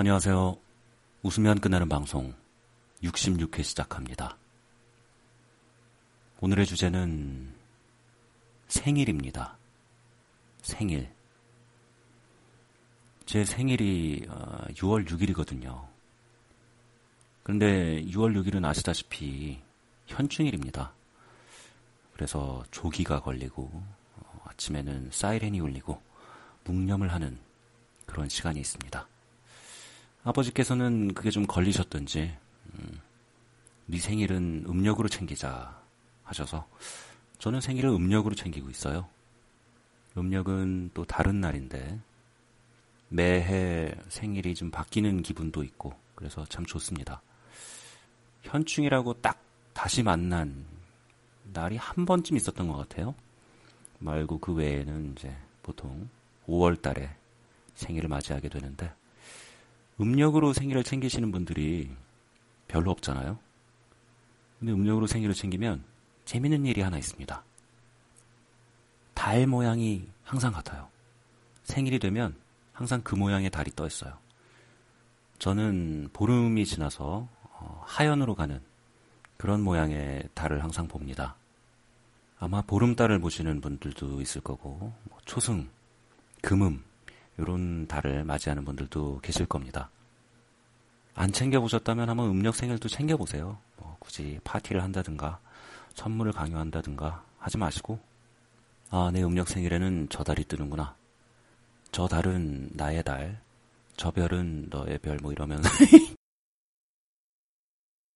안녕하세요. 웃으면 끝나는 방송 66회 시작합니다. 오늘의 주제는 생일입니다. 생일. 제 생일이 6월 어, 6일이거든요. 그런데 6월 6일은 아시다시피 현충일입니다. 그래서 조기가 걸리고 어, 아침에는 사이렌이 울리고 묵념을 하는 그런 시간이 있습니다. 아버지께서는 그게 좀 걸리셨던지 음, 네 생일은 음력으로 챙기자 하셔서 저는 생일을 음력으로 챙기고 있어요. 음력은 또 다른 날인데 매해 생일이 좀 바뀌는 기분도 있고 그래서 참 좋습니다. 현충이라고 딱 다시 만난 날이 한 번쯤 있었던 것 같아요. 말고 그 외에는 이제 보통 5월 달에 생일을 맞이하게 되는데 음력으로 생일을 챙기시는 분들이 별로 없잖아요. 근데 음력으로 생일을 챙기면 재밌는 일이 하나 있습니다. 달 모양이 항상 같아요. 생일이 되면 항상 그 모양의 달이 떠 있어요. 저는 보름이 지나서 어, 하연으로 가는 그런 모양의 달을 항상 봅니다. 아마 보름달을 보시는 분들도 있을 거고 뭐 초승, 금음 이런 달을 맞이하는 분들도 계실 겁니다. 안 챙겨보셨다면 한번 음력 생일도 챙겨보세요. 뭐 굳이 파티를 한다든가 선물을 강요한다든가 하지 마시고 아, 내 음력 생일에는 저 달이 뜨는구나. 저 달은 나의 달, 저 별은 너의 별, 뭐 이러면서